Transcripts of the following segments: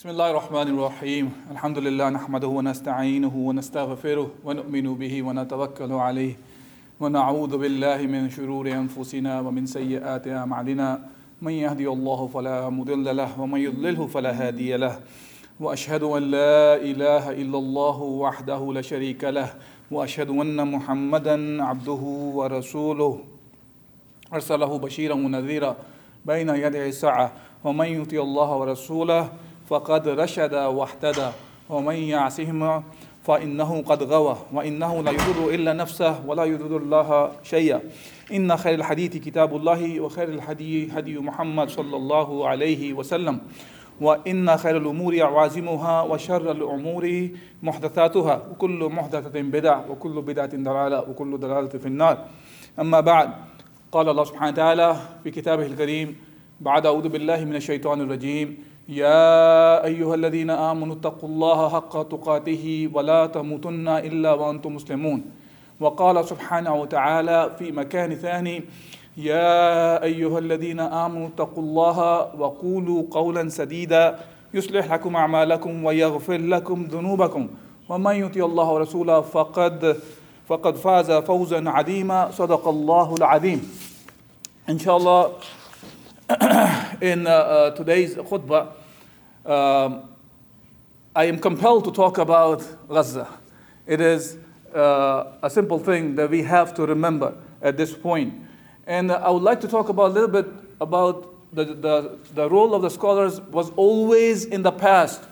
بسم الله الرحمن الرحيم الحمد لله نحمده ونستعينه ونستغفره ونؤمن به ونتوكل عليه ونعوذ بالله من شرور أنفسنا ومن سيئات أعمالنا من يهدي الله فلا مضل له ومن يضلله فلا هادي له وأشهد أن لا إله إلا الله وحده لا شريك له وأشهد أن محمدا عبده ورسوله أرسله بشيرا ونذيرا بين يدي الساعة ومن يطع الله ورسوله فقد رشد واهتدى ومن يعصهما فإنه قد غوى وإنه لا يضر إلا نفسه ولا يضر الله شيئا. إن خير الحديث كتاب الله وخير الهدي هدي محمد صلى الله عليه وسلم. وإن خير الأمور عوازمها وشر الأمور محدثاتها. وكل محدثة بدع وكل بدعة ضلالة وكل ضلالة في النار. أما بعد قال الله سبحانه وتعالى في كتابه الكريم بعد أعوذ بالله من الشيطان الرجيم. يا أيها الذين آمنوا اتقوا الله حق تقاته ولا تموتن إلا وأنتم مسلمون. وقال سبحانه وتعالى في مكان ثاني يا أيها الذين آمنوا اتقوا الله وقولوا قولا سديدا يصلح لكم أعمالكم ويغفر لكم ذنوبكم. ومن يطع الله ورسوله فقد فقد فاز فوزا عظيما. صدق الله العظيم. إن شاء الله in uh, today's khutbah, um, I am compelled to talk about Gaza. It is uh, a simple thing that we have to remember at this point. And I would like to talk about a little bit about the, the, the role of the scholars was always in the past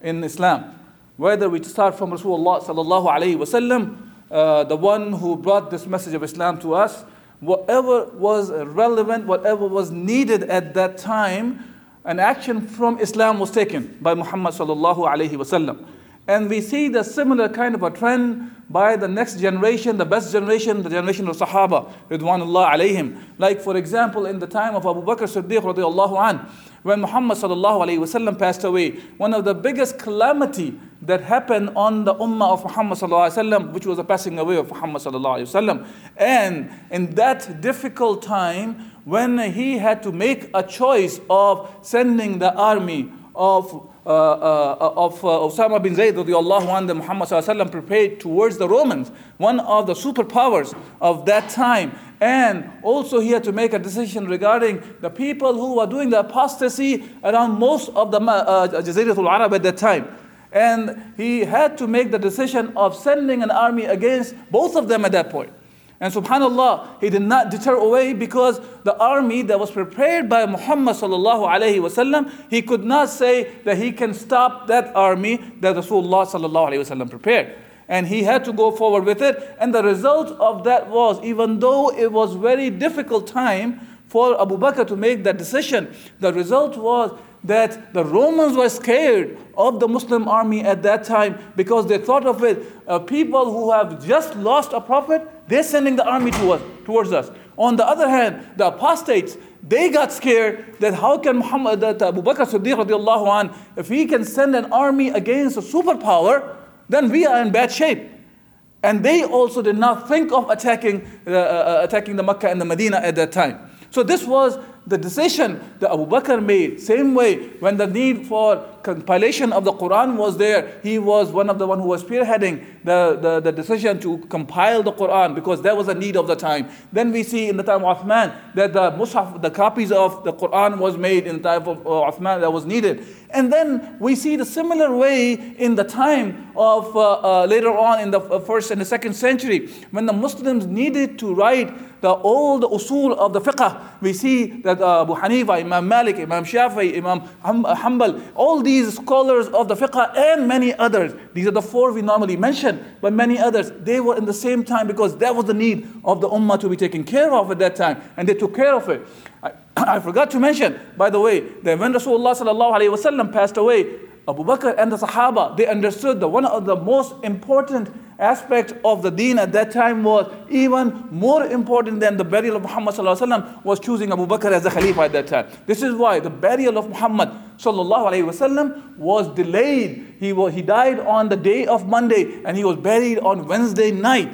in Islam. Whether we start from Rasulullah sallallahu alayhi wasallam, uh, the one who brought this message of Islam to us, whatever was relevant, whatever was needed at that time, an action from Islam was taken by Muhammad sallallahu alaihi wasallam. And we see the similar kind of a trend by the next generation, the best generation, the generation of Sahaba, Ridwanullah alayhim. Like for example, in the time of Abu Bakr Siddiq an, when Muhammad sallallahu passed away, one of the biggest calamity that happened on the ummah of Muhammad sallallahu which was the passing away of Muhammad sallallahu. And in that difficult time, when he had to make a choice of sending the army of of uh, Osama bin Zayd radiallahu anh, that Muhammad sallallahu prepared towards the Romans, one of the superpowers of that time. And also he had to make a decision regarding the people who were doing the apostasy around most of the uh, Jaziratul Arab at that time. And he had to make the decision of sending an army against both of them at that point. And subhanAllah, he did not deter away because the army that was prepared by Muhammad sallallahu he could not say that he can stop that army that Rasulullah sallallahu prepared. And he had to go forward with it. And the result of that was, even though it was very difficult time for Abu Bakr to make that decision, the result was that the Romans were scared of the Muslim army at that time because they thought of it, uh, people who have just lost a prophet, they're sending the army to us, towards us. On the other hand, the apostates, they got scared that how can Muhammad, that Abu Bakr Siddiq radiallahu an, if he can send an army against a superpower, then we are in bad shape. And they also did not think of attacking, uh, uh, attacking the Mecca and the Medina at that time. So this was the decision that Abu Bakr made. Same way, when the need for compilation of the Quran was there, he was one of the one who was spearheading the, the, the decision to compile the Quran because that was a need of the time. Then we see in the time of Uthman that the Mus'haf, the copies of the Quran was made in the time of uh, Uthman that was needed. And then we see the similar way in the time of uh, uh, later on in the uh, first and the second century when the Muslims needed to write the old usul of the fiqh. We see that uh, Abu Hanifa, Imam Malik, Imam Shafi, Imam Hanbal, all these scholars of the fiqh and many others, these are the four we normally mention, but many others, they were in the same time because that was the need of the ummah to be taken care of at that time, and they took care of it. I, I forgot to mention, by the way, that when Rasulullah passed away, Abu Bakr and the Sahaba, they understood that one of the most important aspects of the deen at that time was even more important than the burial of Muhammad وسلم, was choosing Abu Bakr as the Khalifa at that time. This is why the burial of Muhammad وسلم, was delayed. He, was, he died on the day of Monday and he was buried on Wednesday night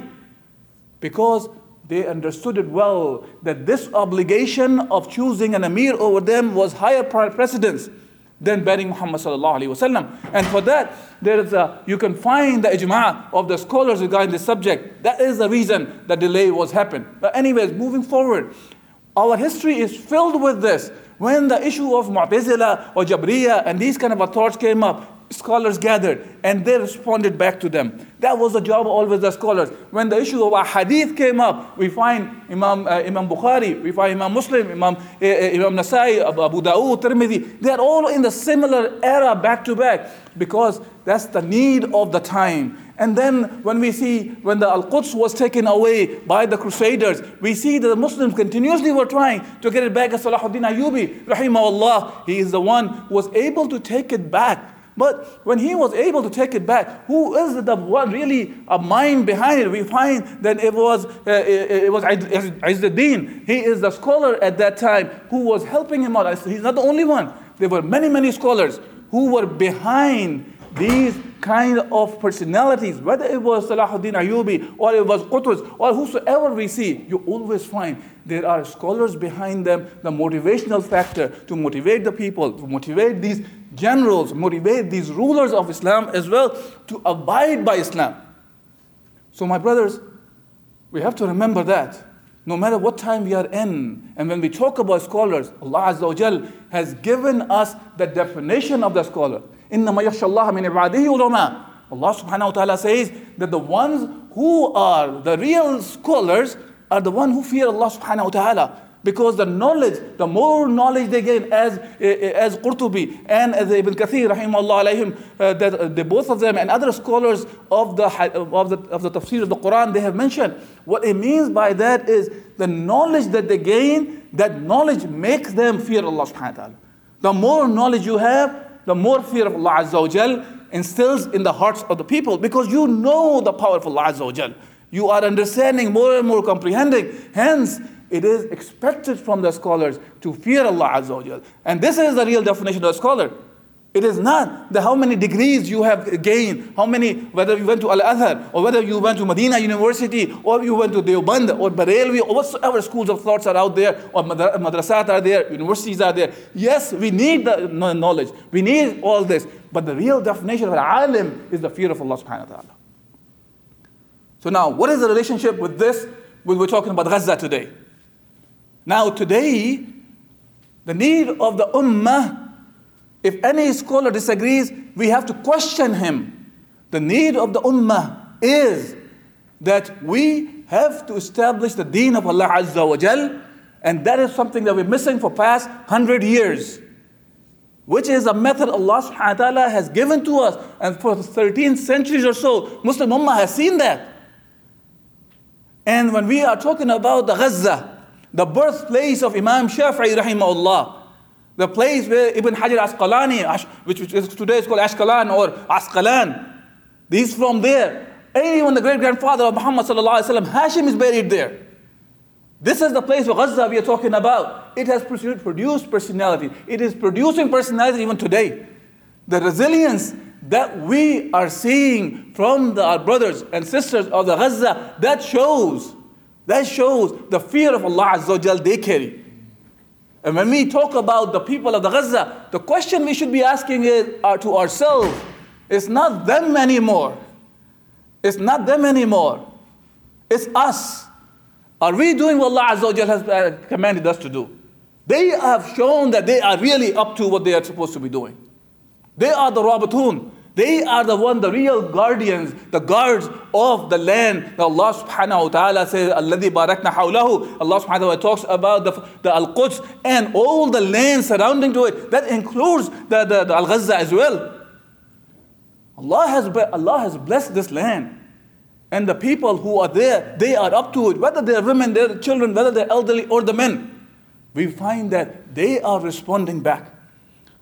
because they understood it well that this obligation of choosing an Amir over them was higher precedence than burying Muhammad sallallahu alaihi wasallam. And for that, there is a, you can find the ijma' of the scholars regarding this subject. That is the reason the delay was happened. But anyways, moving forward, our history is filled with this. When the issue of Mu'tazila or Jabriya and these kind of thoughts came up, scholars gathered and they responded back to them. That was the job always the scholars. When the issue of a hadith came up, we find Imam, uh, Imam Bukhari, we find Imam Muslim, Imam, uh, Imam Nasai, Abu Dawood, Tirmidhi. They are all in the similar era back to back because that's the need of the time. And then when we see when the Al-Quds was taken away by the Crusaders, we see that the Muslims continuously were trying to get it back as Salahuddin Ayyubi, rahimahullah. He is the one who was able to take it back. But when he was able to take it back, who is the one really a mind behind it? We find that it was uh, it, it was Izzuddin. He is the scholar at that time who was helping him out. He's not the only one. There were many many scholars who were behind these kind of personalities, whether it was Salahuddin Ayyubi or it was Qutuz or whosoever we see, you always find there are scholars behind them, the motivational factor to motivate the people, to motivate these generals, motivate these rulers of Islam as well to abide by Islam. So, my brothers, we have to remember that. No matter what time we are in, and when we talk about scholars, Allah Azza wa has given us the definition of the scholar. إِنَّمَا يَخْشَى اللَّهَ مِنْ عِبَادِهِ ulama. Allah subhanahu wa ta'ala says that the ones who are the real scholars are the ones who fear Allah subhanahu wa ta'ala. Because the knowledge, the more knowledge they gain, as as Qurtubi and as Ibn Kathir, rahimahullah alayhim, uh, that uh, the both of them and other scholars of the of the of the tafsir of the Quran, they have mentioned what it means by that is the knowledge that they gain. That knowledge makes them fear Allah subhanahu wa taala. The more knowledge you have, the more fear of Allah azza wa jal instills in the hearts of the people because you know the power of Allah azza wa jal. You are understanding more and more comprehending. Hence, it is expected from the scholars to fear Allah Azza wa And this is the real definition of a scholar. It is not the how many degrees you have gained, how many, whether you went to Al Azhar, or whether you went to Medina University, or you went to Deoband, or Barelvi, or whatsoever schools of thoughts are out there, or madrasat are there, universities are there. Yes, we need the knowledge, we need all this, but the real definition of an alim is the fear of Allah subhanahu wa ta'ala. So, now, what is the relationship with this? When we're talking about Gaza today. Now, today, the need of the ummah, if any scholar disagrees, we have to question him. The need of the ummah is that we have to establish the deen of Allah Azza wa Jal, and that is something that we're missing for past hundred years, which is a method Allah subhanahu wa ta'ala has given to us, and for 13 centuries or so, Muslim ummah has seen that. And when we are talking about the Gaza, the birthplace of Imam Shafi'i rahimahullah, the place where Ibn Hajar Asqalani, which, is today is called Ashqalan or Asqalan, he's from there. Anyone, the great grandfather of Muhammad sallallahu alaihi wasallam, Hashim is buried there. This is the place of Gaza we are talking about. It has produced personality. It is producing personality even today. The resilience that we are seeing from the, our brothers and sisters of the Gaza, that shows that shows the fear of Allah Azza they carry. And when we talk about the people of the Gaza, the question we should be asking is uh, to ourselves, it's not them anymore. It's not them anymore. It's us. Are we doing what Allah Azza has uh, commanded us to do? They have shown that they are really up to what they are supposed to be doing. They are the Rabatun. They are the one, the real guardians, the guards of the land. Allah subhanahu wa ta'ala says, Alladhi barakna hawlahu. Allah subhanahu wa ta'ala talks about the, the Al-Quds and all the land surrounding to it. That includes the, the, the Al-Ghazza as well. Allah has, Allah has blessed this land. And the people who are there, they are up to it. Whether they're women, they're children, whether they're elderly or the men. We find that they are responding back.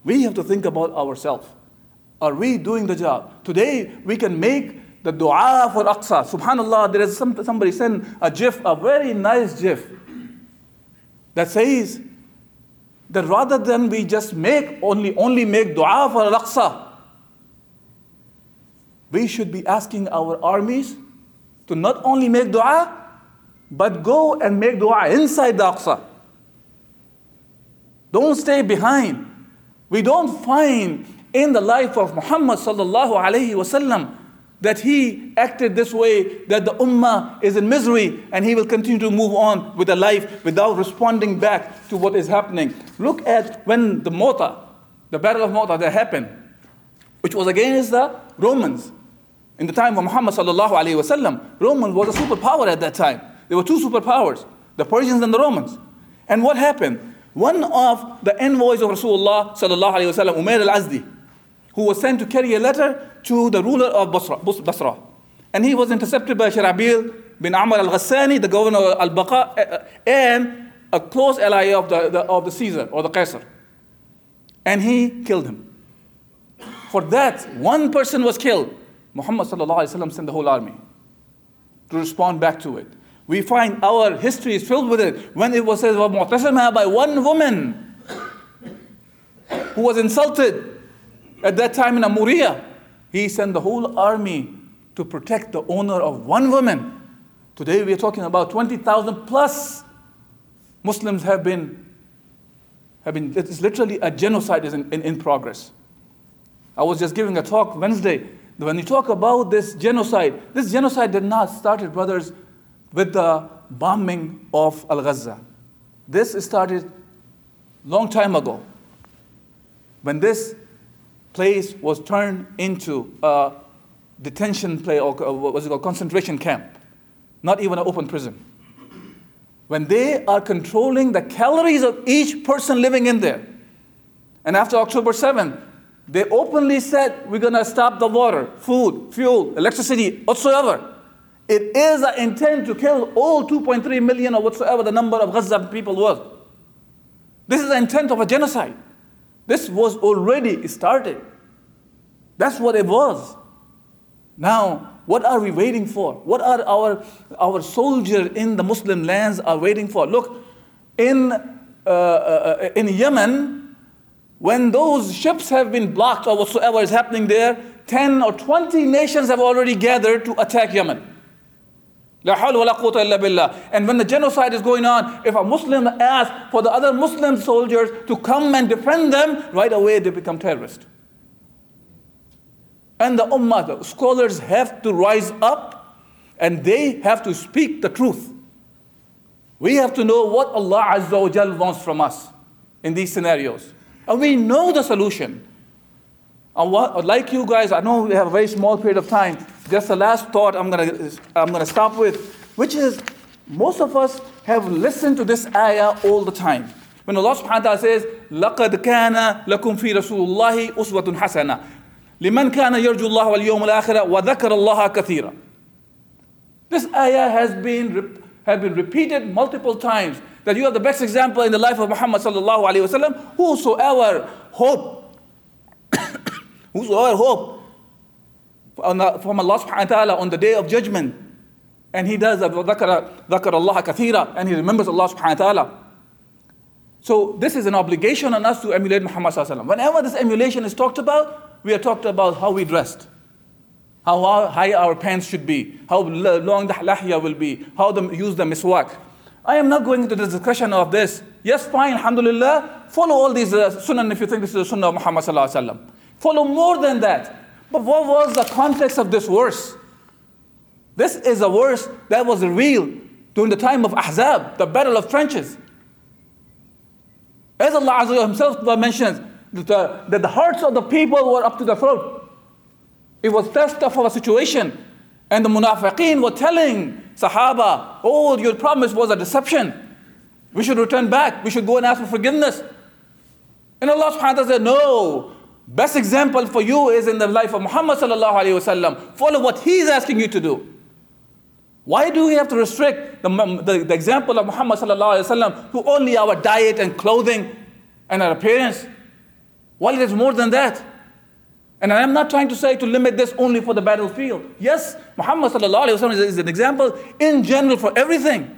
We have to think about ourselves. Are we doing the job? Today, we can make the dua for Aqsa. Subhanallah, there is some, somebody sent a gif, a very nice gif, that says that rather than we just make only, only make dua for Al-Aqsa, we should be asking our armies to not only make dua, but go and make dua inside the Aqsa. Don't stay behind. We don't find in the life of Muhammad sallallahu alaihi wasallam that he acted this way, that the ummah is in misery and he will continue to move on with a life without responding back to what is happening. Look at when the Mota, the Battle of Mota that happened, which was against the Romans. In the time of Muhammad sallallahu alaihi wasallam, Roman was a superpower at that time. There were two superpowers, the Persians and the Romans. And what happened? One of the envoys of Rasulullah sallallahu alaihi wasallam, Umair al-Azdi, who was sent to carry a letter to the ruler of Basra, Basra. And he was intercepted by Sharabil bin Amr al-Ghassani, the governor of al-Baqa, eh, eh, and a close ally of the, the, of the Caesar or the Caesar. And he killed him. For that, one person was killed. Muhammad sent the whole army to respond back to it. We find our history is filled with it. When it was said by one woman who was insulted at that time in Amuria, he sent the whole army to protect the honor of one woman. Today we are talking about 20,000 plus Muslims have been, have been it's literally a genocide is in, in, in progress. I was just giving a talk Wednesday when you talk about this genocide, this genocide did not started, brothers, with the bombing of Al Gaza. This started long time ago when this place was turned into a detention place or uh, what was it called concentration camp, not even an open prison. When they are controlling the calories of each person living in there. And after October 7, they openly said, We're going to stop the water, food, fuel, electricity, whatsoever. It is an intent to kill all 2.3 million or whatsoever the number of Gaza people was. This is the intent of a genocide. This was already started. That's what it was. Now, what are we waiting for? What are our, our soldiers in the Muslim lands are waiting for? Look, in, uh, uh, in Yemen, when those ships have been blocked or whatsoever is happening there, 10 or 20 nations have already gathered to attack Yemen. And when the genocide is going on, if a Muslim asks for the other Muslim soldiers to come and defend them, right away they become terrorists. And the Ummah, the scholars have to rise up and they have to speak the truth. We have to know what Allah Azza wa Jal wants from us in these scenarios. And we know the solution. And what, like you guys, I know we have a very small period of time Just the last thought I'm gonna, I'm gonna stop with, which is most of us have listened to this ayah all the time. When Allah subhanahu wa ta'ala says, لَقَدْ كَانَ لَكُمْ فِي رَسُولِ اللَّهِ أُسْوَةٌ حَسَنَةٌ لِمَنْ كَانَ يَرْجُو اللَّهَ وَالْيَوْمَ الْآخِرَ وَذَكَرَ اللَّهَ كَثِيرًا This ayah has been, has been repeated multiple times that you are the best example in the life of Muhammad sallallahu alaihi wasallam. Whosoever hope, whosoever hope from Allah subhanahu wa ta'ala on the day of judgment, and he does that, ذكر Allah kathira, and he remembers Allah subhanahu wa ta'ala. So this is an obligation on us to emulate Muhammad sallallahu alaihi wasallam. Whenever this emulation is talked about, we are talked about how we dressed how high our pants should be, how long the lahya will be, how to use the miswak. I am not going into the discussion of this. Yes, fine, alhamdulillah. Follow all these uh, sunnah if you think this is the sunnah of Muhammad sallallahu alaihi wasallam. Follow more than that. But what was the context of this verse? This is a verse that was revealed during the time of Ahzab, the battle of trenches. As Allah himself mentions, that the, that the hearts of the people were up to the throat. It was tough of a situation. And the munafiqeen were telling Sahaba, oh, your promise was a deception. We should return back. We should go and ask for forgiveness. And Allah subhanahu wa ta'ala said, no. Best example for you is in the life of Muhammad sallallahu alayhi wasallam. Follow what he's asking you to do. Why do we have to restrict the, the, the example of Muhammad sallallahu alayhi wasallam to only our diet and clothing and our appearance? Well, it is more than that. And I'm not trying to say to limit this only for the battlefield. Yes, Muhammad is, is an example in general for everything.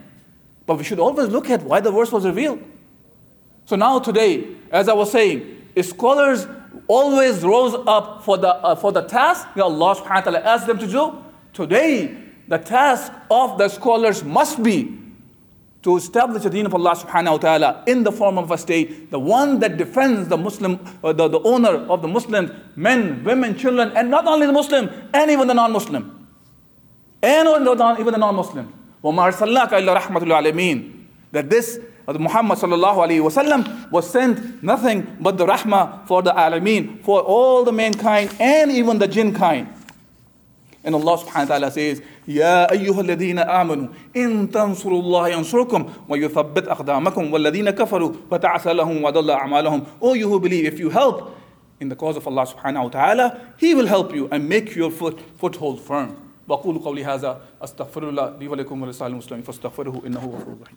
But we should always look at why the verse was revealed. So now today, as I was saying, scholars always rose up for the, uh, for the task that Allah subhanahu wa ta'ala asked them to do. Today, the task of the scholars must be to establish the deen of Allah subhanahu wa ta'ala in the form of a state, the one that defends the Muslim, uh, the, the owner of the Muslims, men, women, children, and not only the Muslim, and even the non-Muslim. And even the non-Muslim. وَمَا أَرْسَلْنَاكَ إِلَّا رَحْمَةُ الْعَالَمِينَ That this Muhammad sallallahu alayhi wasallam was sent nothing but the rahmah for the alameen, for all the mankind and even the jinn kind. And Allah subhanahu wa ta'ala says, يا أيها الذين آمنوا إن تنصروا الله ينصركم ويثبت أقدامكم والذين كفروا فتعسى لهم وضل أعمالهم Oh you who believe, if you help in the cause of Allah subhanahu wa ta'ala, He will help you and make your foot, foothold firm. وأقول قولي هذا أستغفر الله لي ولكم ولسائر المسلمين فاستغفروه إنه غفور رحيم